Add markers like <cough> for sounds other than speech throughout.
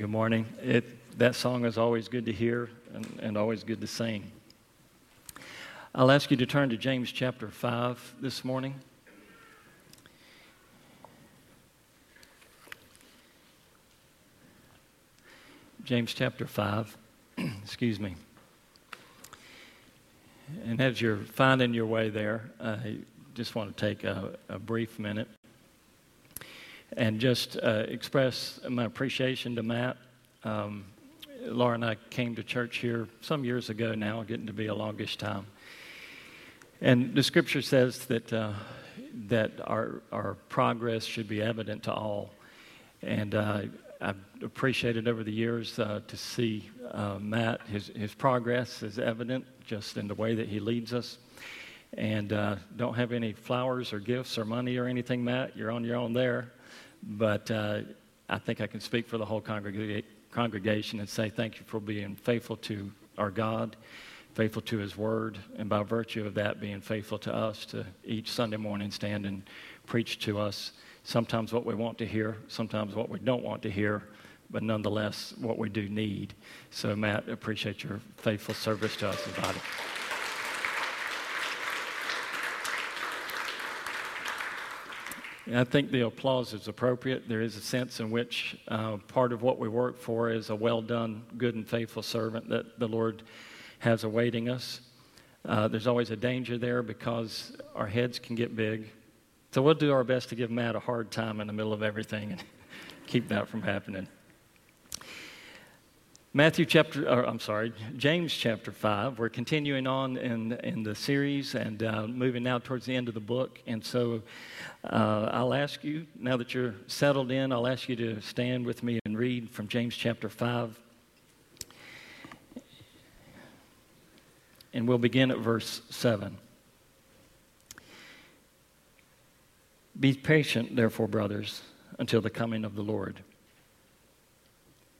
Good morning. It, that song is always good to hear and, and always good to sing. I'll ask you to turn to James chapter 5 this morning. James chapter 5, <clears throat> excuse me. And as you're finding your way there, I just want to take a, a brief minute and just uh, express my appreciation to Matt. Um, Laura and I came to church here some years ago now, getting to be a longish time. And the scripture says that, uh, that our, our progress should be evident to all. And uh, I've appreciated over the years uh, to see uh, Matt, his, his progress is evident just in the way that he leads us. And uh, don't have any flowers or gifts or money or anything, Matt. You're on your own there. But uh, I think I can speak for the whole congrega- congregation and say thank you for being faithful to our God, faithful to His Word, and by virtue of that, being faithful to us to each Sunday morning stand and preach to us sometimes what we want to hear, sometimes what we don't want to hear, but nonetheless what we do need. So, Matt, appreciate your faithful service to us as body. I think the applause is appropriate. There is a sense in which uh, part of what we work for is a well done, good, and faithful servant that the Lord has awaiting us. Uh, there's always a danger there because our heads can get big so we'll do our best to give Matt a hard time in the middle of everything and <laughs> keep that from happening. Matthew chapter, or I'm sorry, James chapter 5. We're continuing on in, in the series and uh, moving now towards the end of the book. And so uh, I'll ask you, now that you're settled in, I'll ask you to stand with me and read from James chapter 5. And we'll begin at verse 7. Be patient, therefore, brothers, until the coming of the Lord.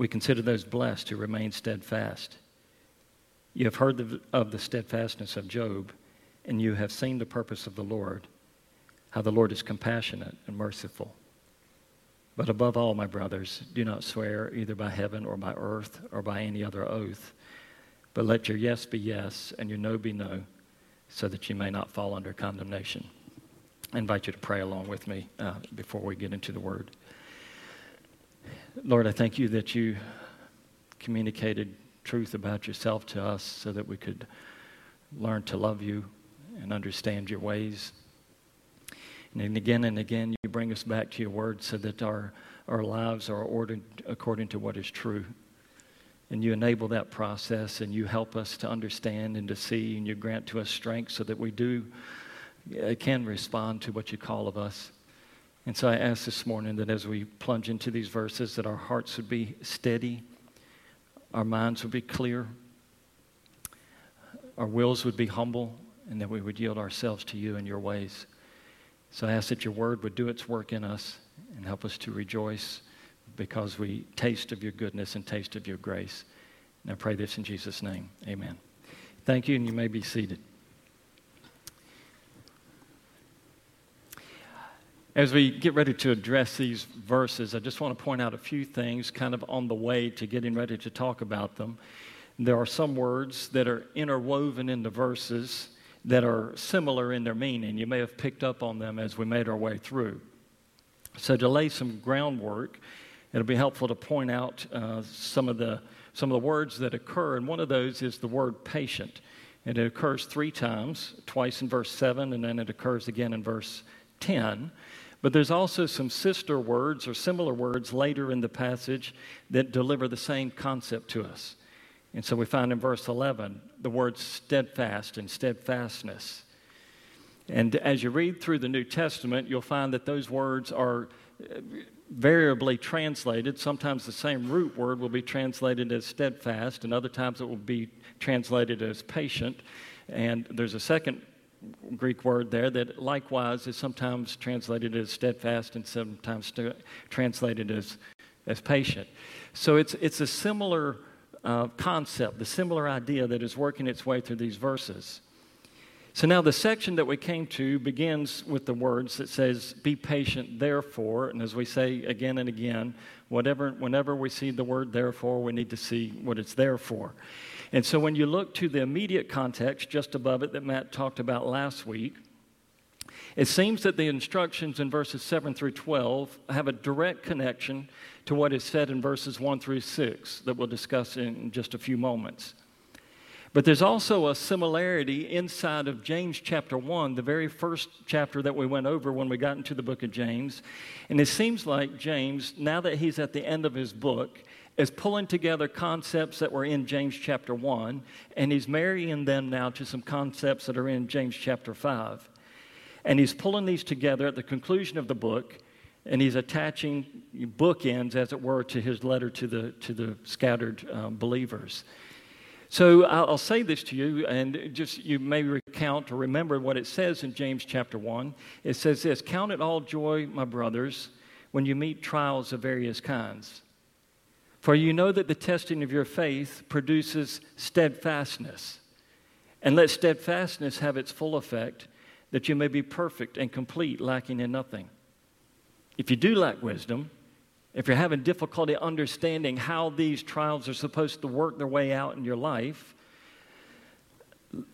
we consider those blessed who remain steadfast. You have heard of the steadfastness of Job, and you have seen the purpose of the Lord, how the Lord is compassionate and merciful. But above all, my brothers, do not swear either by heaven or by earth or by any other oath, but let your yes be yes and your no be no, so that you may not fall under condemnation. I invite you to pray along with me uh, before we get into the word. Lord, I thank you that you communicated truth about yourself to us so that we could learn to love you and understand your ways. And again and again, you bring us back to your word so that our, our lives are ordered according to what is true. And you enable that process and you help us to understand and to see, and you grant to us strength so that we do uh, can respond to what you call of us. And so I ask this morning that as we plunge into these verses, that our hearts would be steady, our minds would be clear, our wills would be humble, and that we would yield ourselves to you and your ways. So I ask that your word would do its work in us and help us to rejoice because we taste of your goodness and taste of your grace. And I pray this in Jesus' name. Amen. Thank you, and you may be seated. As we get ready to address these verses, I just want to point out a few things kind of on the way to getting ready to talk about them. There are some words that are interwoven in the verses that are similar in their meaning. You may have picked up on them as we made our way through. So, to lay some groundwork, it'll be helpful to point out uh, some, of the, some of the words that occur, and one of those is the word patient. And it occurs three times, twice in verse 7, and then it occurs again in verse 10. But there's also some sister words or similar words later in the passage that deliver the same concept to us. And so we find in verse 11 the words steadfast and steadfastness. And as you read through the New Testament, you'll find that those words are uh, variably translated. Sometimes the same root word will be translated as steadfast, and other times it will be translated as patient. And there's a second Greek word there that likewise is sometimes translated as steadfast and sometimes st- translated as, as patient. So it's, it's a similar uh, concept, the similar idea that is working its way through these verses. So now the section that we came to begins with the words that says, Be patient, therefore. And as we say again and again, whatever, whenever we see the word therefore, we need to see what it's there for. And so when you look to the immediate context just above it that Matt talked about last week, it seems that the instructions in verses 7 through 12 have a direct connection to what is said in verses 1 through 6 that we'll discuss in just a few moments. But there's also a similarity inside of James chapter 1, the very first chapter that we went over when we got into the book of James. And it seems like James, now that he's at the end of his book, is pulling together concepts that were in James chapter 1, and he's marrying them now to some concepts that are in James chapter 5. And he's pulling these together at the conclusion of the book, and he's attaching bookends, as it were, to his letter to the, to the scattered uh, believers. So I'll say this to you, and just you may recount or remember what it says in James chapter 1. It says this Count it all joy, my brothers, when you meet trials of various kinds for you know that the testing of your faith produces steadfastness. And let steadfastness have its full effect, that you may be perfect and complete, lacking in nothing. If you do lack wisdom, if you're having difficulty understanding how these trials are supposed to work their way out in your life,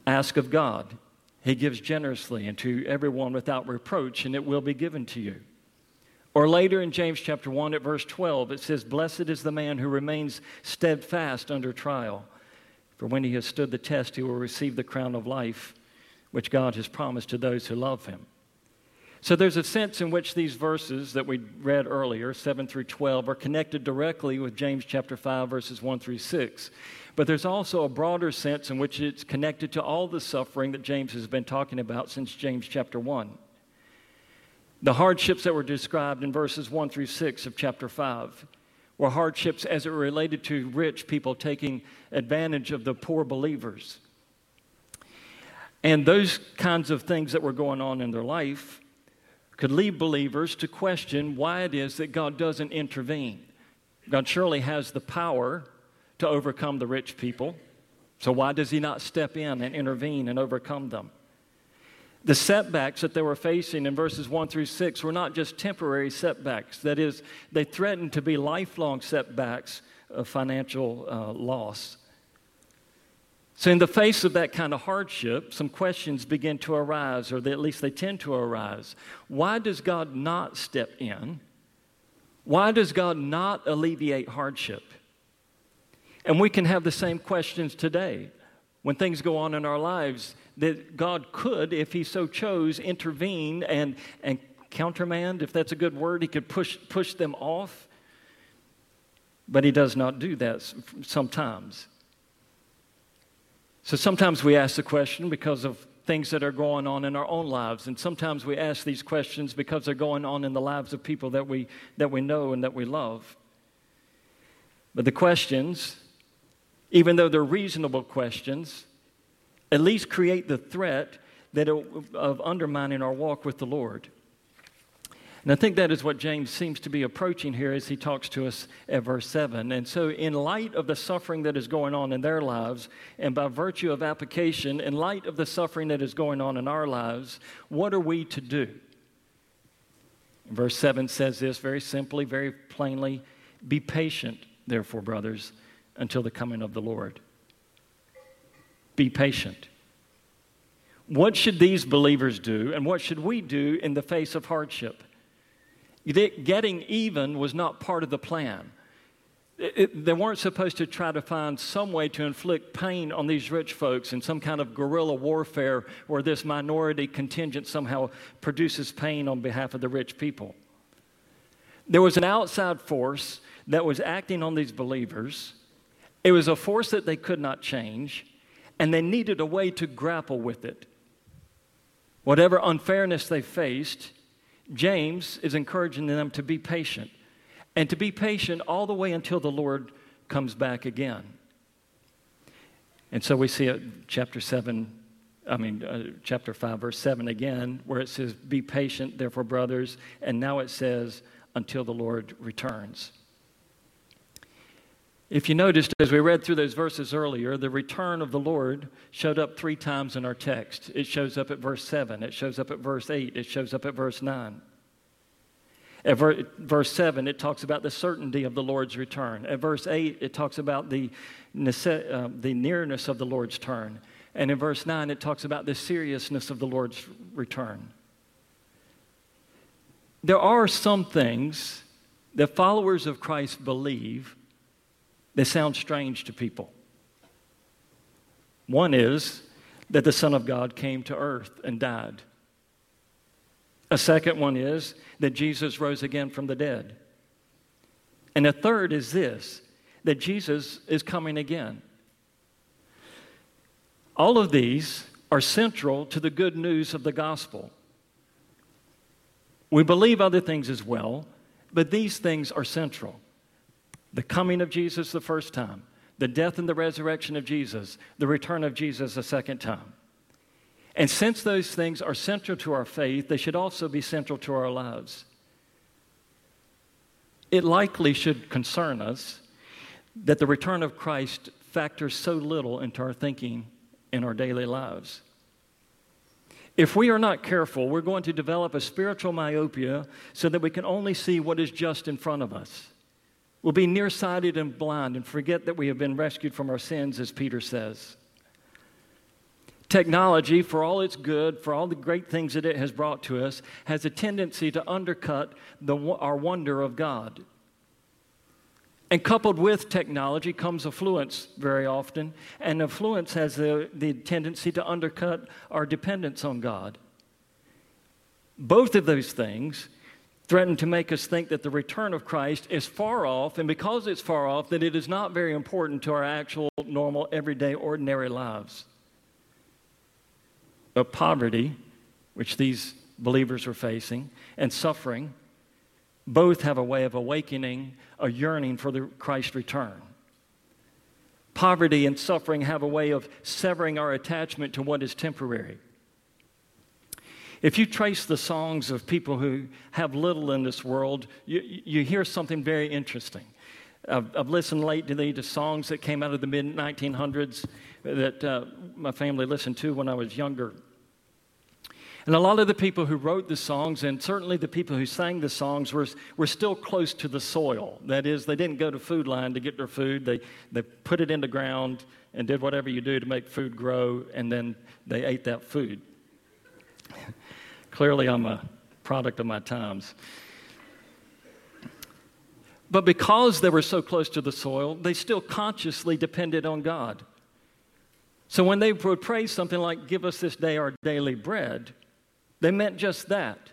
ask of God. He gives generously and to everyone without reproach, and it will be given to you. Or later in James chapter 1 at verse 12, it says, Blessed is the man who remains steadfast under trial. For when he has stood the test, he will receive the crown of life, which God has promised to those who love him. So there's a sense in which these verses that we read earlier, 7 through 12, are connected directly with James chapter 5, verses 1 through 6. But there's also a broader sense in which it's connected to all the suffering that James has been talking about since James chapter 1. The hardships that were described in verses 1 through 6 of chapter 5 were hardships as it related to rich people taking advantage of the poor believers. And those kinds of things that were going on in their life could lead believers to question why it is that God doesn't intervene. God surely has the power to overcome the rich people. So why does he not step in and intervene and overcome them? The setbacks that they were facing in verses 1 through 6 were not just temporary setbacks. That is, they threatened to be lifelong setbacks of financial uh, loss. So, in the face of that kind of hardship, some questions begin to arise, or at least they tend to arise. Why does God not step in? Why does God not alleviate hardship? And we can have the same questions today when things go on in our lives that God could, if He so chose, intervene and, and countermand, if that's a good word, He could push, push them off. But He does not do that sometimes. So sometimes we ask the question because of things that are going on in our own lives. And sometimes we ask these questions because they're going on in the lives of people that we, that we know and that we love. But the questions, even though they're reasonable questions, at least create the threat that it, of undermining our walk with the Lord. And I think that is what James seems to be approaching here as he talks to us at verse 7. And so, in light of the suffering that is going on in their lives, and by virtue of application, in light of the suffering that is going on in our lives, what are we to do? Verse 7 says this very simply, very plainly Be patient, therefore, brothers, until the coming of the Lord. Be patient. What should these believers do, and what should we do in the face of hardship? Getting even was not part of the plan. It, they weren't supposed to try to find some way to inflict pain on these rich folks in some kind of guerrilla warfare where this minority contingent somehow produces pain on behalf of the rich people. There was an outside force that was acting on these believers. It was a force that they could not change and they needed a way to grapple with it. Whatever unfairness they faced, James is encouraging them to be patient, and to be patient all the way until the Lord comes back again. And so we see it, chapter 7, I mean, uh, chapter 5, verse 7 again, where it says, Be patient, therefore, brothers. And now it says, Until the Lord returns. If you noticed, as we read through those verses earlier, the return of the Lord showed up three times in our text. It shows up at verse 7, it shows up at verse 8, it shows up at verse 9. At ver- verse 7, it talks about the certainty of the Lord's return. At verse 8, it talks about the, nece- uh, the nearness of the Lord's turn. And in verse 9, it talks about the seriousness of the Lord's return. There are some things that followers of Christ believe that sound strange to people. One is that the Son of God came to earth and died. A second one is that Jesus rose again from the dead. And a third is this that Jesus is coming again. All of these are central to the good news of the gospel. We believe other things as well, but these things are central the coming of Jesus the first time, the death and the resurrection of Jesus, the return of Jesus a second time. And since those things are central to our faith, they should also be central to our lives. It likely should concern us that the return of Christ factors so little into our thinking in our daily lives. If we are not careful, we're going to develop a spiritual myopia so that we can only see what is just in front of us. We'll be nearsighted and blind and forget that we have been rescued from our sins, as Peter says. Technology, for all its good, for all the great things that it has brought to us, has a tendency to undercut the, our wonder of God. And coupled with technology comes affluence very often, and affluence has the, the tendency to undercut our dependence on God. Both of those things threaten to make us think that the return of Christ is far off, and because it's far off, that it is not very important to our actual, normal, everyday, ordinary lives. But poverty, which these believers are facing, and suffering, both have a way of awakening a yearning for the Christ return. Poverty and suffering have a way of severing our attachment to what is temporary. If you trace the songs of people who have little in this world, you, you hear something very interesting. I've, I've, listened lately to songs that came out of the mid 1900s that uh, my family listened to when I was younger. And a lot of the people who wrote the songs, and certainly the people who sang the songs, were, were still close to the soil. That is, they didn't go to Food Lion to get their food. They, they put it in the ground and did whatever you do to make food grow, and then they ate that food. Clearly, I'm a product of my times. But because they were so close to the soil, they still consciously depended on God. So when they would pray something like, Give us this day our daily bread, they meant just that.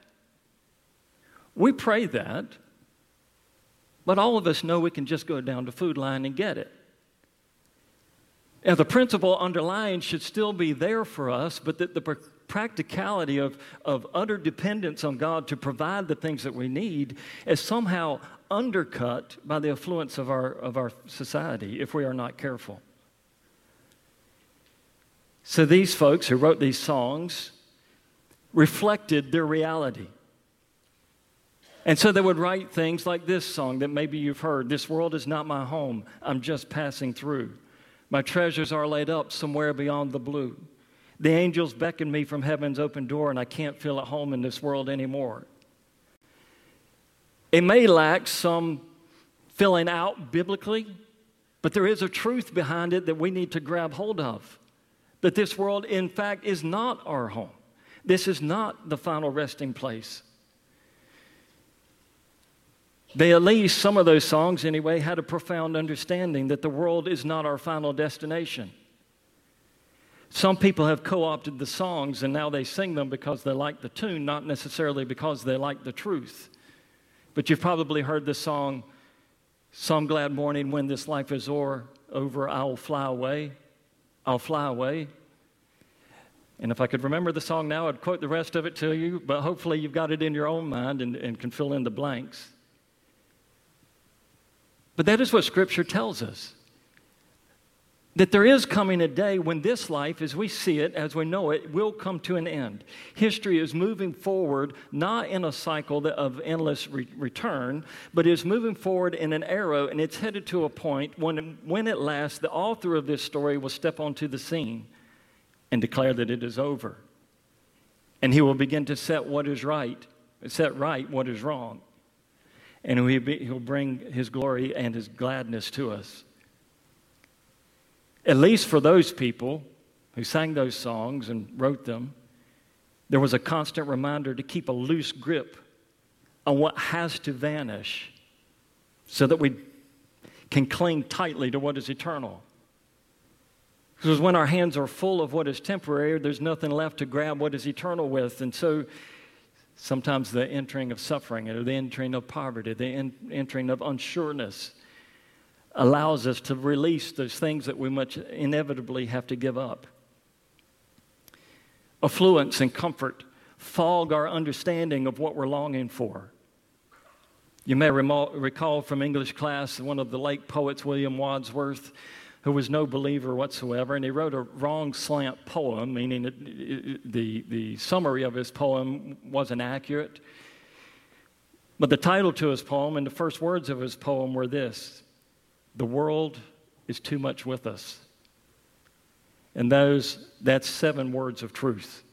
We pray that, but all of us know we can just go down to Food Lion and get it. And the principle underlying should still be there for us, but that the practicality of, of utter dependence on God to provide the things that we need is somehow undercut by the affluence of our, of our society if we are not careful. So these folks who wrote these songs reflected their reality. And so they would write things like this song that maybe you've heard This world is not my home, I'm just passing through. My treasures are laid up somewhere beyond the blue. The angels beckon me from heaven's open door, and I can't feel at home in this world anymore. It may lack some filling out biblically, but there is a truth behind it that we need to grab hold of. That this world, in fact, is not our home. This is not the final resting place. They, at least some of those songs anyway, had a profound understanding that the world is not our final destination. Some people have co opted the songs and now they sing them because they like the tune, not necessarily because they like the truth. But you've probably heard the song, Some Glad Morning When This Life Is O'er, over, I'll fly away. I'll fly away. And if I could remember the song now, I'd quote the rest of it to you, but hopefully you've got it in your own mind and, and can fill in the blanks. But that is what Scripture tells us. That there is coming a day when this life, as we see it, as we know it, will come to an end. History is moving forward, not in a cycle of endless re- return, but is moving forward in an arrow, and it's headed to a point when, when at last the author of this story will step onto the scene and declare that it is over. And he will begin to set what is right, set right what is wrong. And he'll bring his glory and his gladness to us. At least for those people who sang those songs and wrote them, there was a constant reminder to keep a loose grip on what has to vanish so that we can cling tightly to what is eternal. Because when our hands are full of what is temporary, there's nothing left to grab what is eternal with. And so sometimes the entering of suffering or the entering of poverty, the entering of unsureness allows us to release those things that we much inevitably have to give up. Affluence and comfort fog our understanding of what we're longing for. You may recall from English class one of the late poets, William Wordsworth, who was no believer whatsoever, and he wrote a wrong slant poem, meaning it, it, the, the summary of his poem wasn't accurate. But the title to his poem and the first words of his poem were this The world is too much with us. And those, that's seven words of truth.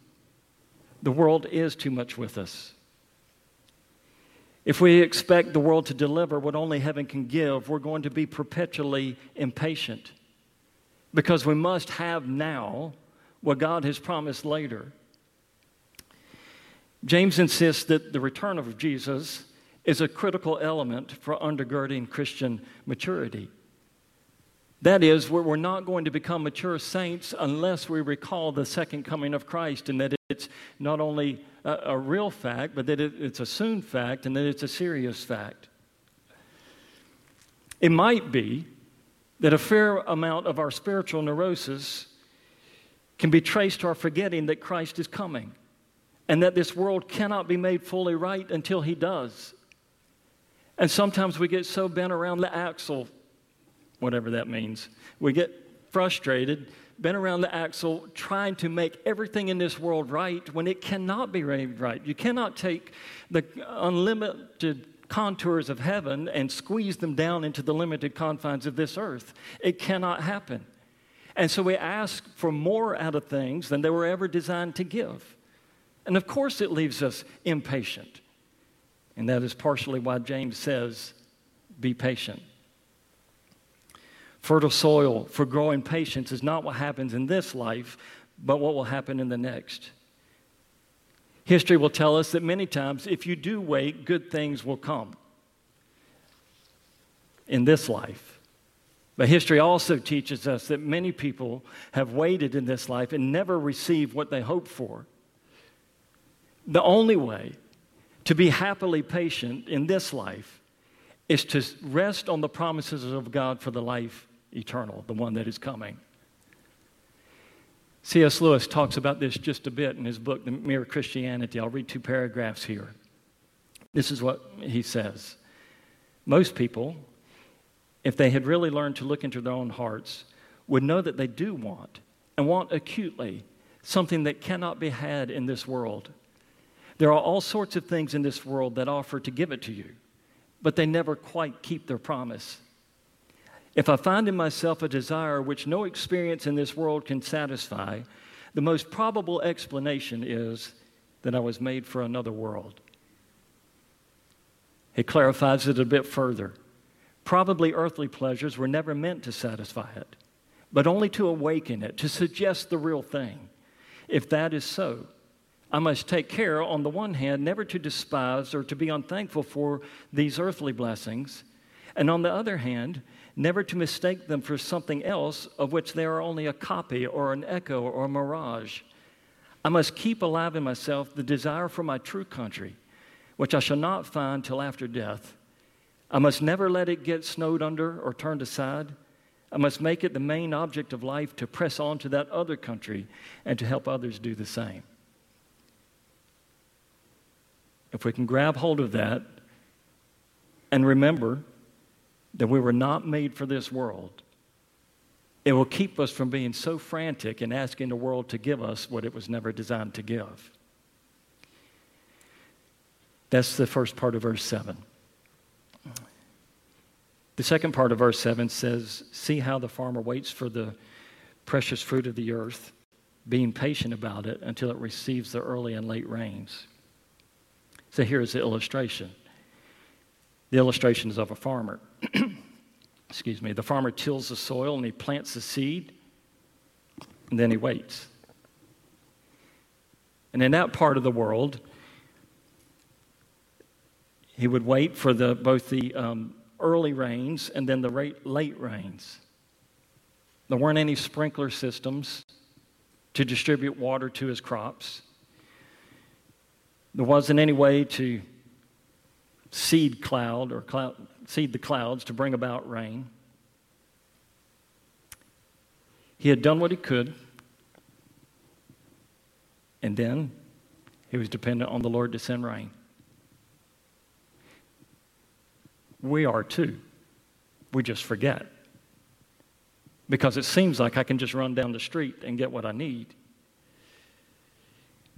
The world is too much with us. If we expect the world to deliver what only heaven can give, we're going to be perpetually impatient because we must have now what God has promised later. James insists that the return of Jesus is a critical element for undergirding Christian maturity. That is, we're not going to become mature saints unless we recall the second coming of Christ and that it's not only a, a real fact, but that it, it's a soon fact and that it's a serious fact. It might be that a fair amount of our spiritual neurosis can be traced to our forgetting that Christ is coming and that this world cannot be made fully right until He does. And sometimes we get so bent around the axle, whatever that means, we get frustrated, bent around the axle, trying to make everything in this world right when it cannot be made right. You cannot take the unlimited contours of heaven and squeeze them down into the limited confines of this earth. It cannot happen. And so we ask for more out of things than they were ever designed to give. And of course, it leaves us impatient. And that is partially why James says, be patient. Fertile soil for growing patience is not what happens in this life, but what will happen in the next. History will tell us that many times, if you do wait, good things will come in this life. But history also teaches us that many people have waited in this life and never received what they hoped for. The only way to be happily patient in this life is to rest on the promises of God for the life eternal, the one that is coming. C.S. Lewis talks about this just a bit in his book, The Mere Christianity. I'll read two paragraphs here. This is what he says Most people, if they had really learned to look into their own hearts, would know that they do want, and want acutely, something that cannot be had in this world. There are all sorts of things in this world that offer to give it to you, but they never quite keep their promise. If I find in myself a desire which no experience in this world can satisfy, the most probable explanation is that I was made for another world. He clarifies it a bit further. Probably earthly pleasures were never meant to satisfy it, but only to awaken it, to suggest the real thing. If that is so, I must take care, on the one hand, never to despise or to be unthankful for these earthly blessings, and on the other hand, never to mistake them for something else of which they are only a copy or an echo or a mirage. I must keep alive in myself the desire for my true country, which I shall not find till after death. I must never let it get snowed under or turned aside. I must make it the main object of life to press on to that other country and to help others do the same. If we can grab hold of that and remember that we were not made for this world. It will keep us from being so frantic and asking the world to give us what it was never designed to give. That's the first part of verse 7. The second part of verse 7 says, See how the farmer waits for the precious fruit of the earth, being patient about it until it receives the early and late rains. So here's the illustration. The illustration is of a farmer. <clears throat> Excuse me. The farmer tills the soil and he plants the seed, and then he waits. And in that part of the world, he would wait for the, both the um, early rains and then the late, late rains. There weren't any sprinkler systems to distribute water to his crops. There wasn't any way to seed cloud or cloud, seed the clouds to bring about rain. He had done what he could, and then he was dependent on the Lord to send rain. We are too. We just forget. Because it seems like I can just run down the street and get what I need.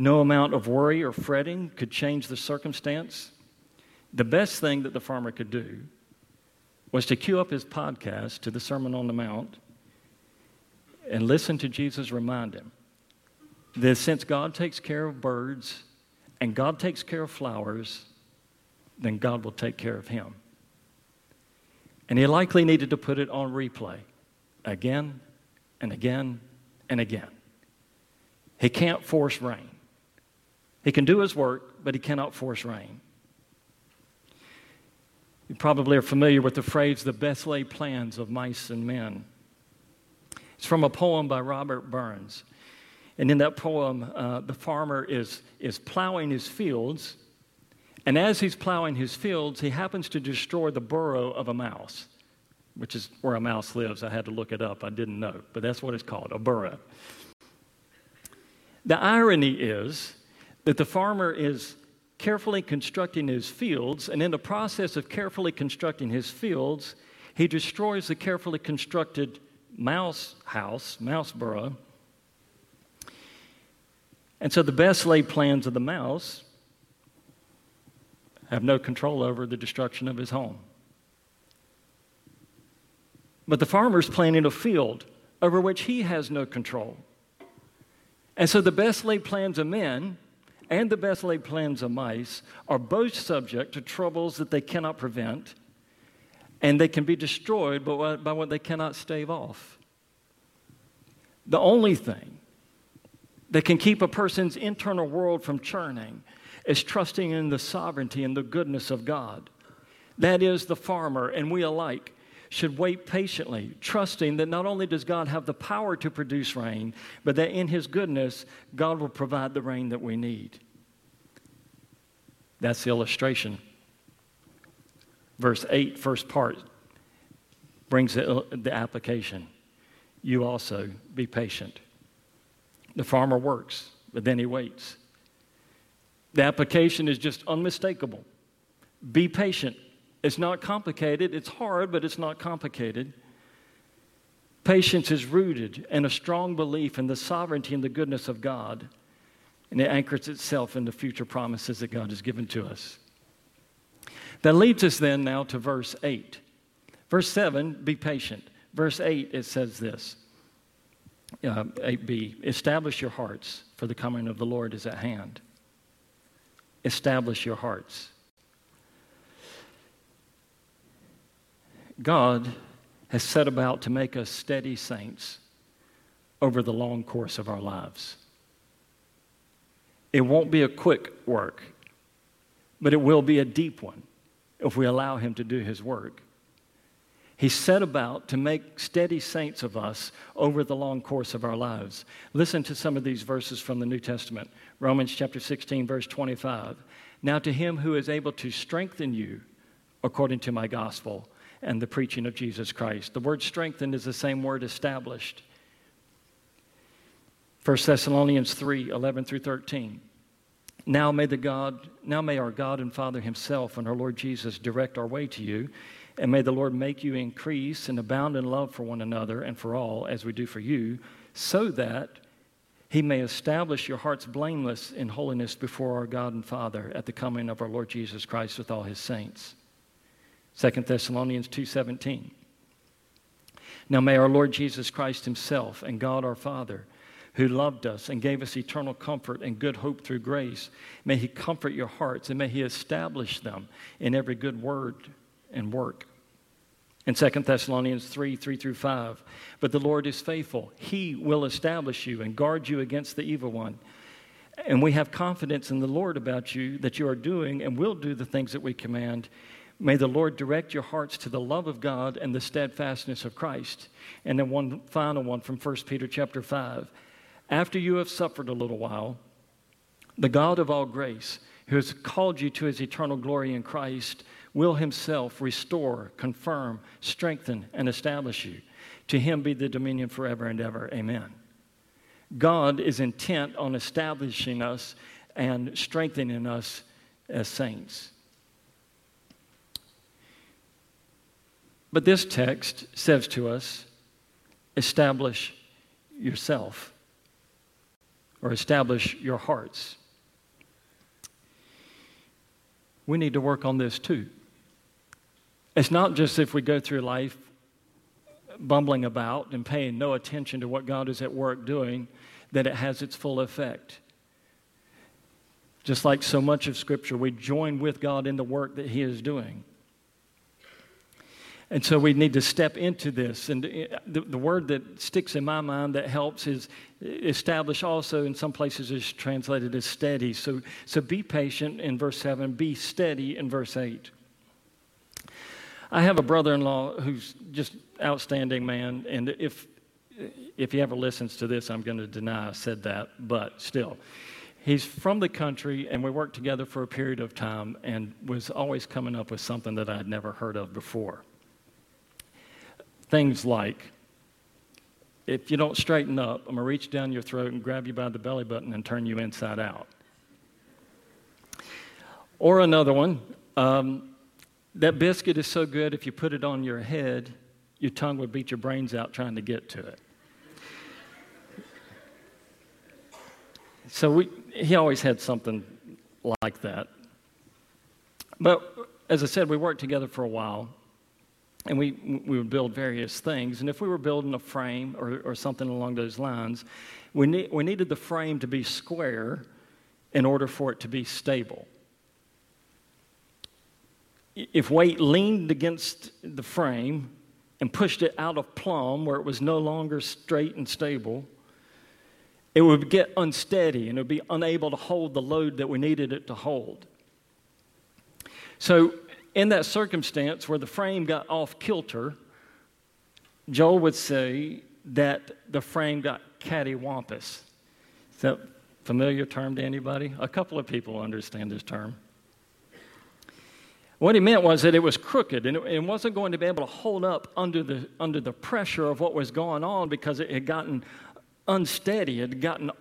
No amount of worry or fretting could change the circumstance. The best thing that the farmer could do was to cue up his podcast to the Sermon on the Mount and listen to Jesus remind him that since God takes care of birds and God takes care of flowers, then God will take care of him. And he likely needed to put it on replay again and again and again. He can't force rain. He can do his work, but he cannot force rain. You probably are familiar with the phrase, the best laid plans of mice and men. It's from a poem by Robert Burns. And in that poem, uh, the farmer is, is plowing his fields. And as he's plowing his fields, he happens to destroy the burrow of a mouse, which is where a mouse lives. I had to look it up. I didn't know, but that's what it's called a burrow. The irony is that the farmer is carefully constructing his fields, and in the process of carefully constructing his fields, he destroys the carefully constructed mouse house, mouse burrow. And so the best laid plans of the mouse have no control over the destruction of his home. But the farmer's planting a field over which he has no control. And so the best laid plans of men and the best laid plans of mice are both subject to troubles that they cannot prevent, and they can be destroyed by what they cannot stave off. The only thing that can keep a person's internal world from churning is trusting in the sovereignty and the goodness of God. That is, the farmer and we alike should wait patiently, trusting that not only does God have the power to produce rain, but that in His goodness, God will provide the rain that we need. That's the illustration. Verse 8, first part, brings the, the application. You also be patient. The farmer works, but then he waits. The application is just unmistakable. Be patient it's not complicated. It's hard, but it's not complicated. Patience is rooted in a strong belief in the sovereignty and the goodness of God, and it anchors itself in the future promises that God has given to us. That leads us then now to verse 8. Verse 7, be patient. Verse 8, it says this uh, 8b, establish your hearts, for the coming of the Lord is at hand. Establish your hearts. God has set about to make us steady saints over the long course of our lives. It won't be a quick work, but it will be a deep one if we allow Him to do His work. He set about to make steady saints of us over the long course of our lives. Listen to some of these verses from the New Testament Romans chapter 16, verse 25. Now, to Him who is able to strengthen you according to my gospel and the preaching of Jesus Christ. The word strengthened is the same word established. 1 Thessalonians 3 11 through 13. Now may the God, now may our God and Father Himself and our Lord Jesus direct our way to you, And may the Lord make you increase and abound in love for one another and for all, as we do for you, so that he may establish your hearts blameless in holiness before our God and Father at the coming of our Lord Jesus Christ with all his saints. 2 Thessalonians 2:17. Now may our Lord Jesus Christ himself and God our Father who loved us and gave us eternal comfort and good hope through grace. May He comfort your hearts and may He establish them in every good word and work. In 2 Thessalonians 3 3 through 5, but the Lord is faithful. He will establish you and guard you against the evil one. And we have confidence in the Lord about you that you are doing and will do the things that we command. May the Lord direct your hearts to the love of God and the steadfastness of Christ. And then one final one from 1 Peter chapter 5. After you have suffered a little while, the God of all grace, who has called you to his eternal glory in Christ, will himself restore, confirm, strengthen, and establish you. To him be the dominion forever and ever. Amen. God is intent on establishing us and strengthening us as saints. But this text says to us establish yourself or establish your hearts. We need to work on this too. It's not just if we go through life bumbling about and paying no attention to what God is at work doing that it has its full effect. Just like so much of Scripture, we join with God in the work that He is doing. And so we need to step into this. And eh, the, the, word that sticks in my mind that helps is eh, establish also in some places is translated as steady. So, so be patient in verse 7, be steady in verse 8. I have a brother in law who's just outstanding man. And if, if he ever listens to this, I'm going to deny I said that, but still. He's from the country, and we worked together for a period of time and was always coming up with something that I'd never heard of before. Things like, if you don't straighten up, I'm going to reach down your throat and grab you by the belly button and turn you inside out. Or another one, um, that biscuit is so good, if you put it on your head, your tongue would beat your brains out trying to get to it. So we, he always had something like that. But as I said, we worked together for a while and we, we would build various things. And if we were building a frame or, or something along those lines, we, need, we needed the frame to be square in order for it to be stable. If weight leaned against the frame and pushed it out of plumb where it was no longer straight and stable, it would get unsteady and it would be unable to hold the load that we needed it to hold. So in that circumstance where the frame got off kilter, Joel would say that the frame got cattywampus. Is that familiar term to anybody? A couple of people understand this term. What he meant was that it was crooked and it, wasn't going to be able to hold up under the, under the pressure of what was going on because it had gotten unsteady, it had gotten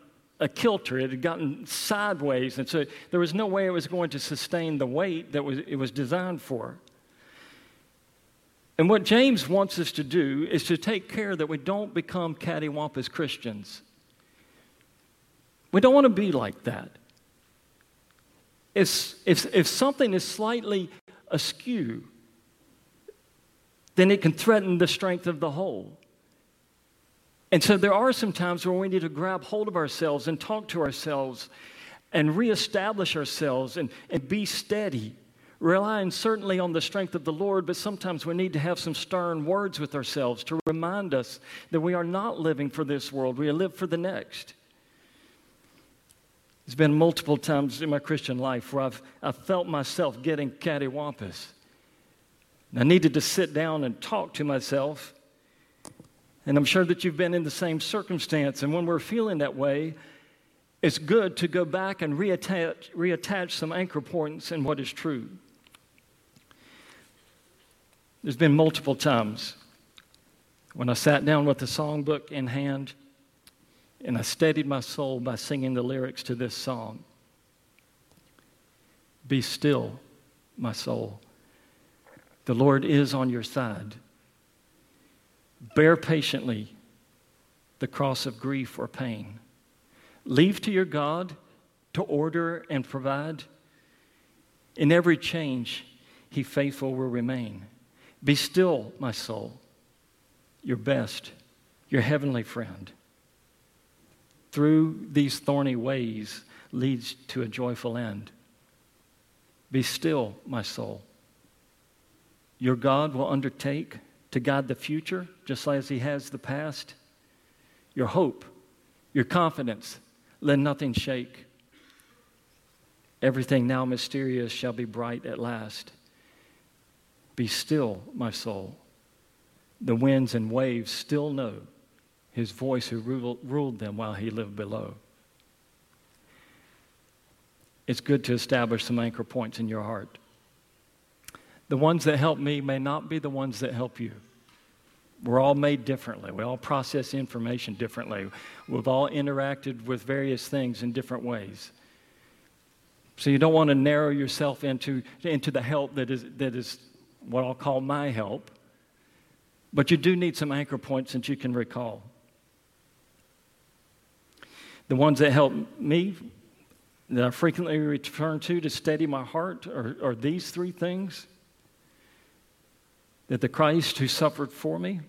a kilter. It had gotten sideways, and so there was no way it was going to sustain the weight that was, it was designed for. And what James wants us to do is to take care that we don't become cattywampus Christians. We don't want to be like that. If, if, if something is slightly askew, then it can threaten the strength of the whole. And so there are some times where we need to grab hold of ourselves and talk to ourselves and reestablish ourselves and, and be steady, relying certainly on the strength of the Lord, but sometimes we need to have some stern words with ourselves to remind us that we are not living for this world, we live for the next. There's been multiple times in my Christian life where I've, I've felt myself getting cattywampus. I needed to sit down and talk to myself and I'm sure that you've been in the same circumstance. And when we're feeling that way, it's good to go back and reattach, reattach some anchor points in what is true. There's been multiple times when I sat down with the songbook in hand and I steadied my soul by singing the lyrics to this song Be still, my soul, The Lord is on your side. Bear patiently the cross of grief or pain. Leave to your God to order and provide. In every change, He faithful will remain. Be still, my soul, your best, your heavenly friend. Through these thorny ways leads to a joyful end. Be still, my soul. Your God will undertake to guide the future just as He has the past. Your hope, your confidence, let nothing shake. Everything now mysterious shall be bright at last. Be still, my soul. The winds and waves still know his voice who ruled them while he lived below. It's good to establish some anchor points in your heart. The ones that help me may not be the ones that help you. We're all made differently. We all process information differently. We've all interacted with various things in different ways. So you don't want to narrow yourself into, into the help that is, that is what I'll call my help. But you do need some anchor points that you can recall. The ones that help me, that I frequently return to to steady my heart, are, are these three things that the Christ who suffered for me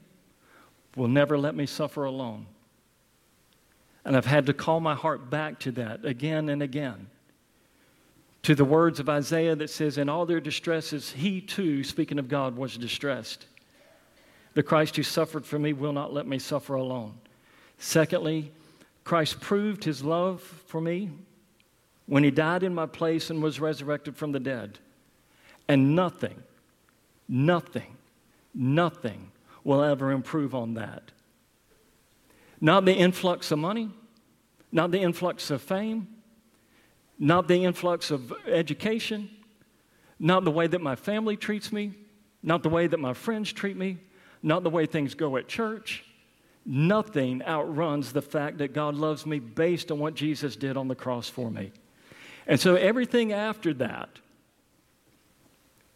will never let me suffer alone. And I've had to call my heart back to that again and again. To the words of Isaiah that says, In all their distresses, he too, speaking of God, was distressed. The Christ who suffered for me will not let me suffer alone. Secondly, Christ proved his love for me when he died in my place and was resurrected from the dead. And nothing, nothing Nothing will ever improve on that. Not the influx of money, not the influx of fame, not the influx of education, not the way that my family treats me, not the way that my friends treat me, not the way things go at church. Nothing outruns the fact that God loves me based on what Jesus did on the cross for me. And so everything after that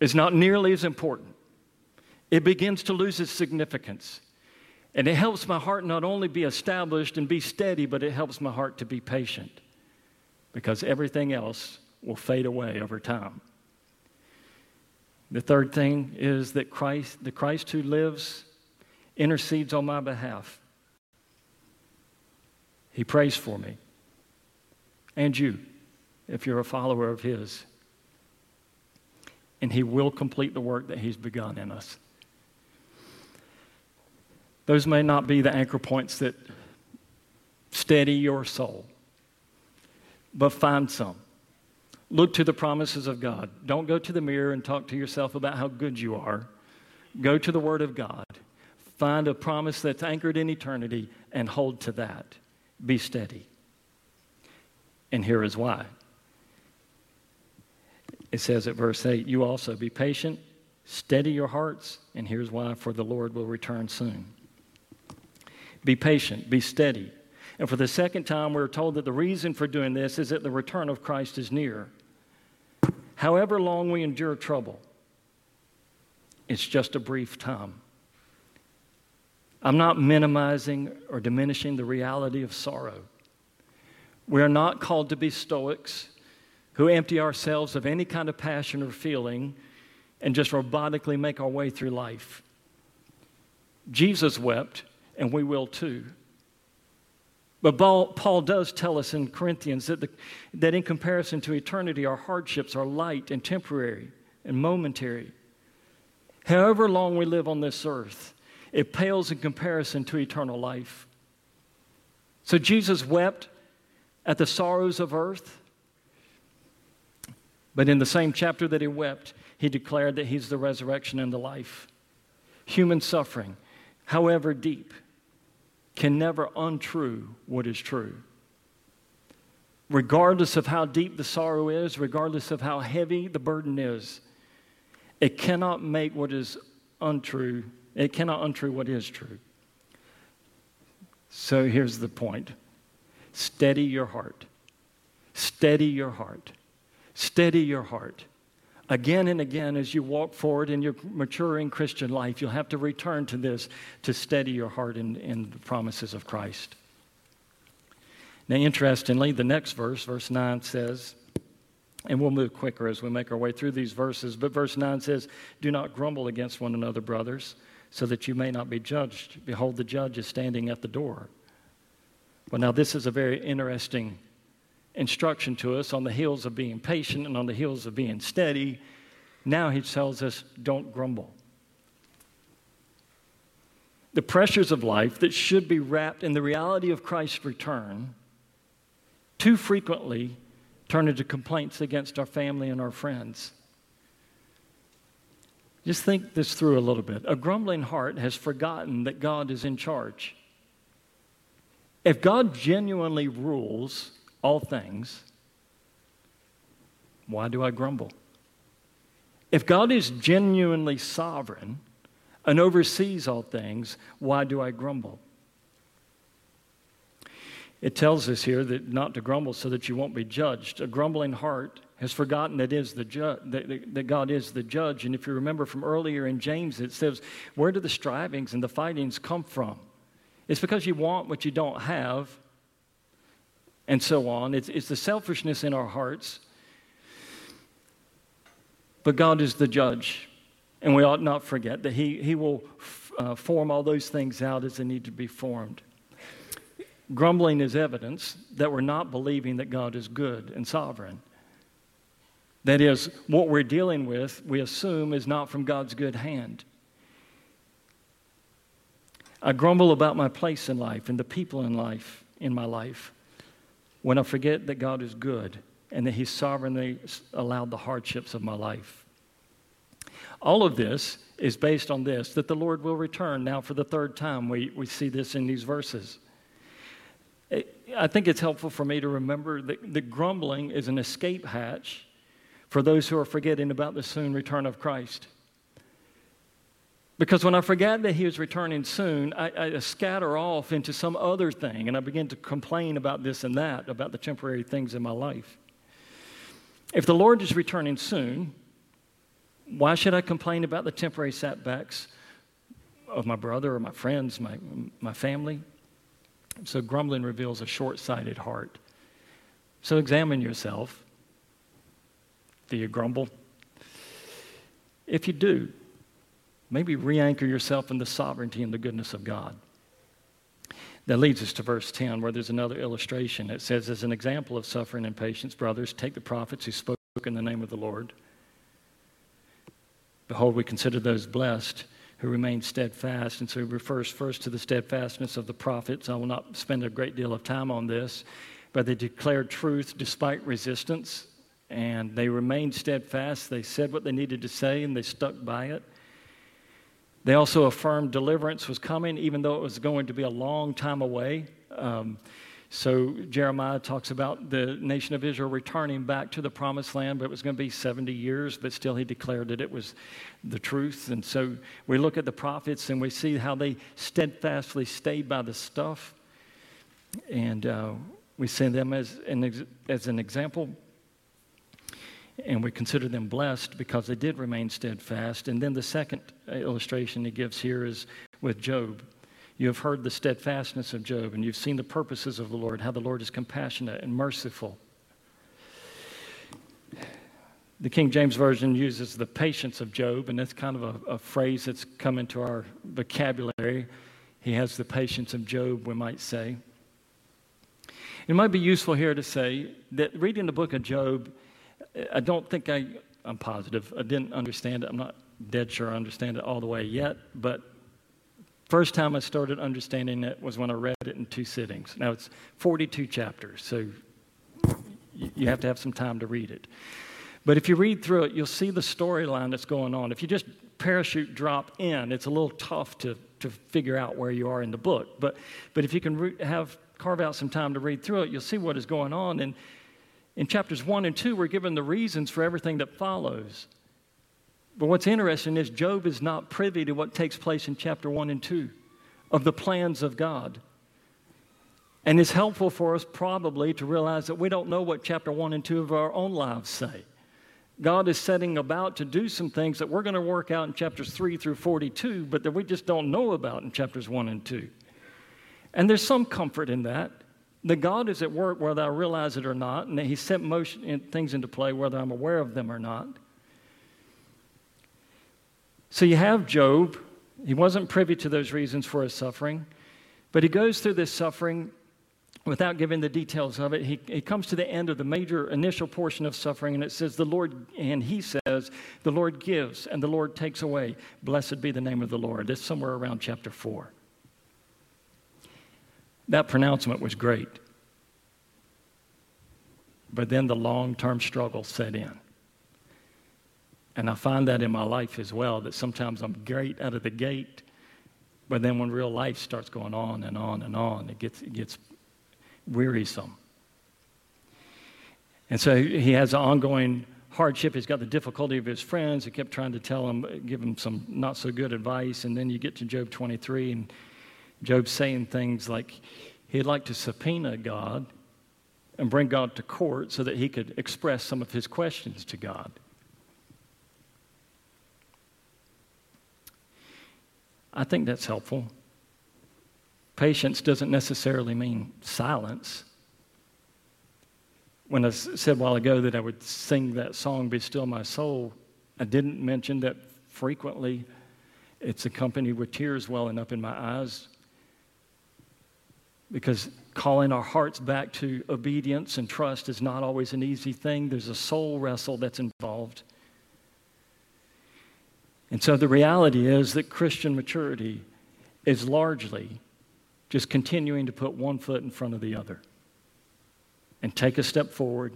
is not nearly as important it begins to lose its significance. And it helps my heart not only be established and be steady, but it helps my heart to be patient because everything else will fade away over time. The third thing is that Christ, the Christ who lives, intercedes on my behalf. He prays for me and you if you're a follower of His. And He will complete the work that He's begun in us. Those may not be the anchor points that steady your soul, but find some. Look to the promises of God. Don't go to the mirror and talk to yourself about how good you are. Go to the Word of God. Find a promise that's anchored in eternity and hold to that. Be steady. And here is why. It says at verse 8, You also be patient, steady your hearts, and here's why, for the Lord will return soon. Be patient, be steady. And for the second time, we're told that the reason for doing this is that the return of Christ is near. However long we endure trouble, it's just a brief time. I'm not minimizing or diminishing the reality of sorrow. We are not called to be stoics who empty ourselves of any kind of passion or feeling and just robotically make our way through life. Jesus wept and we will too. But Paul, does tell us in Corinthians that, the, that in comparison to eternity, our hardships are light and temporary and momentary. However long we live on this earth, it pales in comparison to eternal life. So Jesus wept at the sorrows of earth, but in the same chapter that he wept, he declared that he's the resurrection and the life. Human suffering, however deep, can never untrue what is true. Regardless of how deep the sorrow is, regardless of how heavy the burden is, it cannot make what is untrue, it cannot untrue what is true. So here's the point steady your heart. Steady your heart. Steady your heart. Again and again, as you walk forward in your maturing Christian life, you'll have to return to this to steady your heart in, in the promises of Christ. Now, interestingly, the next verse, verse 9, says, and we'll move quicker as we make our way through these verses, but verse 9 says, Do not grumble against one another, brothers, so that you may not be judged. Behold, the judge is standing at the door. Well, now, this is a very interesting instruction to us on the heels of being patient and on the heels of being steady. Now he tells us, don't grumble. The pressures of life that should be wrapped in the reality of Christ's return too frequently turn into complaints against our family and our friends. Just think this through a little bit. A grumbling heart has forgotten that God is in charge. If God genuinely rules, all things, why do I grumble? If God is genuinely sovereign and oversees all things, why do I grumble? It tells us here that not to grumble so that you won't be judged. A grumbling heart has forgotten that, is the ju- that, that God is the judge. And if you remember from earlier in James, it says, Where do the strivings and the fightings come from? It's because you want what you don't have and so on. It's, it's the selfishness in our hearts. But God is the judge, and we ought not forget that He, he will f- uh, form all those things out as they need to be formed. Grumbling is evidence that we're not believing that God is good and sovereign. That is, what we're dealing with, we assume, is not from God's good hand. I grumble about my place in life and the people in life, in my life when I forget that God is good and that He sovereignly allowed the hardships of my life. All of this is based on this that the Lord will return. Now, for the third time, we, we see this in these verses. I think it's helpful for me to remember that, that grumbling is an escape hatch for those who are forgetting about the soon return of Christ. Because when I forget that he was returning soon, I, I, scatter off into some other thing and I begin to complain about this and that, about the temporary things in my life. If the Lord is returning soon, why should I complain about the temporary setbacks of my brother or my friends, my, my family? So grumbling reveals a short sighted heart. So examine yourself. Do you grumble? If you do, Maybe re anchor yourself in the sovereignty and the goodness of God. That leads us to verse 10, where there's another illustration. It says, As an example of suffering and patience, brothers, take the prophets who spoke in the name of the Lord. Behold, we consider those blessed who remain steadfast. And so he refers first to the steadfastness of the prophets. I will not spend a great deal of time on this, but they declared truth despite resistance, and they remained steadfast. They said what they needed to say, and they stuck by it. They also affirmed deliverance was coming, even though it was going to be a long time away. Um, so Jeremiah talks about the nation of Israel returning back to the promised land, but it was going to be 70 years, but still he declared that it was the truth. And so we look at the prophets and we see how they steadfastly stayed by the stuff. And uh, we see them as an, as an example and we consider them blessed because they did remain steadfast. And then the second uh, illustration he gives here is with Job. You have heard the steadfastness of Job, and you've seen the purposes of the Lord, how the Lord is compassionate and merciful. The King James Version uses the patience of Job, and that's kind of a, a phrase that's come into our vocabulary. He has the patience of Job, we might say. It might be useful here to say that reading the book of Job I don't think I, I'm positive. I didn't understand it. I'm not dead sure I understand it all the way yet, but first time I started understanding it was when I read it in two sittings. Now it's 42 chapters, so you have to have some time to read it. But if you read through it, you'll see the storyline that's going on. If you just parachute drop in, it's a little tough to, to figure out where you are in the book. But, but if you can re- have carve out some time to read through it, you'll see what is going on. And in chapters 1 and 2, we're given the reasons for everything that follows. But what's interesting is Job is not privy to what takes place in chapter 1 and 2 of the plans of God. And it's helpful for us probably to realize that we don't know what chapter 1 and 2 of our own lives say. God is setting about to do some things that we're going to work out in chapters 3 through 42, but that we just don't know about in chapters 1 and 2. And there's some comfort in that. That God is at work whether I realize it or not, and that He set motion, things into play whether I'm aware of them or not. So you have Job. He wasn't privy to those reasons for his suffering, but he goes through this suffering without giving the details of it, he, he comes to the end of the major initial portion of suffering, and it says, The Lord, and he says, The Lord gives and the Lord takes away. Blessed be the name of the Lord. It's somewhere around chapter 4. That pronouncement was great. But then the long term struggle set in. And I find that in my life as well, that sometimes I'm great out of the gate, but then when real life starts going on and on and on, it gets, it gets wearisome. And so he has an ongoing hardship. He's got the difficulty of his friends who kept trying to tell him, give him some not so good advice. And then you get to Job 23, and Job's saying things like he'd like to subpoena God and bring God to court so that he could express some of his questions to God. I think that's helpful. Patience doesn't necessarily mean silence. When I said a while ago that I would sing that song, Be Still My Soul, I didn't mention that frequently it's accompanied with tears welling up in my eyes. Because calling our hearts back to obedience and trust is not always an easy thing. There's a soul wrestle that's involved. And so the reality is that Christian maturity is largely just continuing to put one foot in front of the other and take a step forward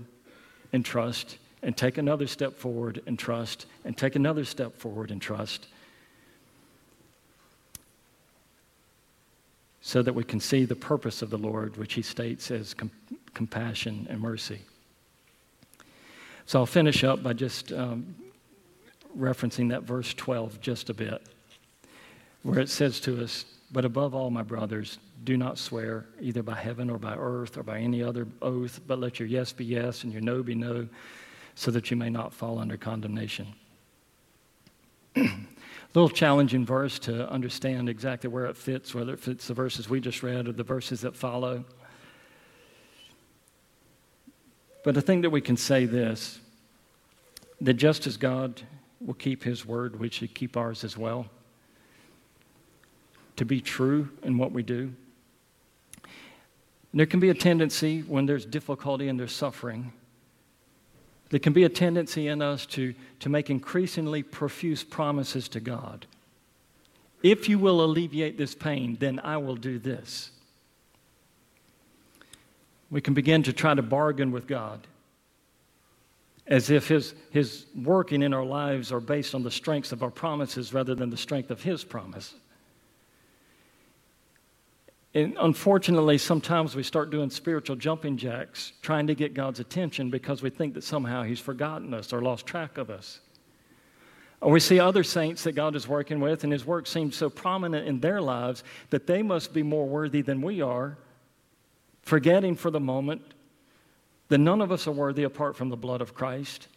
and trust and take another step forward and trust and take another step forward and trust so that we can see the purpose of the Lord, which he states as com- compassion and mercy. So I'll finish up by just um, referencing that verse 12 just a bit, where it says to us, but above all, my brothers, do not swear either by heaven or by earth or by any other oath, but let your yes be yes and your no be no, so that you may not fall under condemnation. <clears throat> little challenging verse to understand exactly where it fits, whether it fits the verses we just read or the verses that follow. But I think that we can say this that just as God will keep his word, we should keep ours as well to be true in what we do. And there can be a tendency when there's difficulty and there's suffering, there can be a tendency in us to, to make increasingly profuse promises to God. If you will alleviate this pain, then I will do this. We can begin to try to bargain with God as if his, his working in our lives are based on the strengths of our promises rather than the strength of His promise. And unfortunately, sometimes we start doing spiritual jumping jacks, trying to get God's attention because we think that somehow He's forgotten us or lost track of us. Or we see other saints that God is working with, and His work seems so prominent in their lives that they must be more worthy than we are, forgetting for the moment that none of us are worthy apart from the blood of Christ.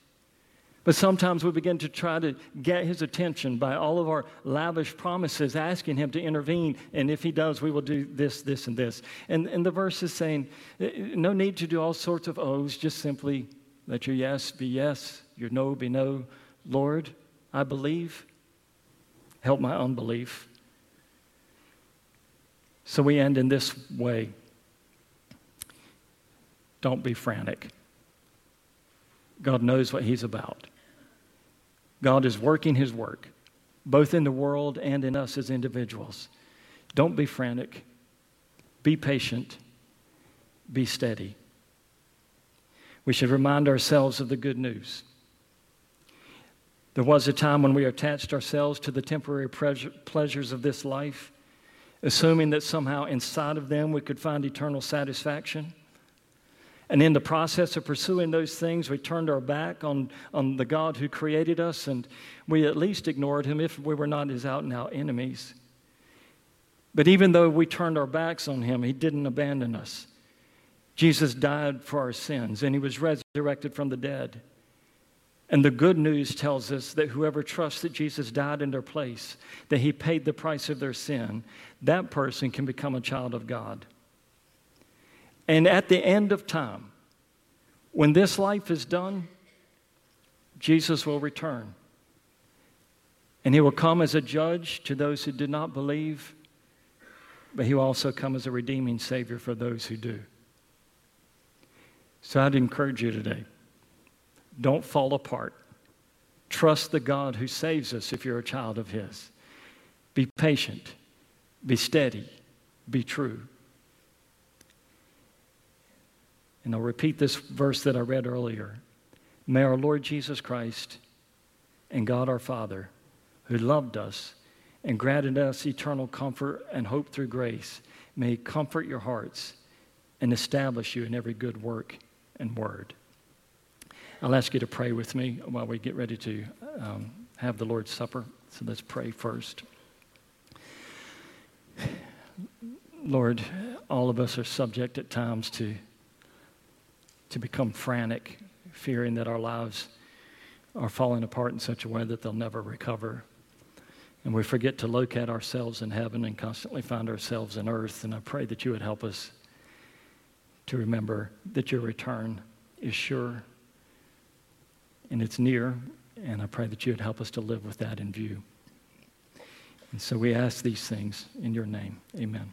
But sometimes we begin to try to get his attention by all of our lavish promises, asking him to intervene. And if he does, we will do this, this, and this. And, and the verse is saying, eh, no need to do all sorts of oaths, just simply let your yes be yes, your no be no. Lord, I believe. Help my unbelief. So we end in this way don't be frantic. God knows what He's about. God is working his work, both in the world and in us as individuals. Don't be frantic. Be patient. Be steady. We should remind ourselves of the good news. There was a time when we attached ourselves to the temporary pleasures of this life, assuming that somehow inside of them we could find eternal satisfaction. And in the process of pursuing those things, we turned our back on, on the God who created us, and we at least ignored him if we were not his out and out enemies. But even though we turned our backs on him, he didn't abandon us. Jesus died for our sins, and he was resurrected from the dead. And the good news tells us that whoever trusts that Jesus died in their place, that he paid the price of their sin, that person can become a child of God. And at the end of time, when this life is done, Jesus will return. And he will come as a judge to those who did not believe, but he will also come as a redeeming Savior for those who do. So I'd encourage you today don't fall apart. Trust the God who saves us if you're a child of His. Be patient, be steady, be true. And I'll repeat this verse that I read earlier. May our Lord Jesus Christ and God our Father, who loved us and granted us eternal comfort and hope through grace, may comfort your hearts and establish you in every good work and word. I'll ask you to pray with me while we get ready to um, have the Lord's Supper. So let's pray first. Lord, all of us are subject at times to, to become frantic, fearing that our lives are falling apart in such a way that they'll never recover. And we forget to locate ourselves in heaven and constantly find ourselves in earth. And I pray that you would help us to remember that your return is sure and it's near, and I pray that you would help us to live with that in view. And so we ask these things in your name. Amen.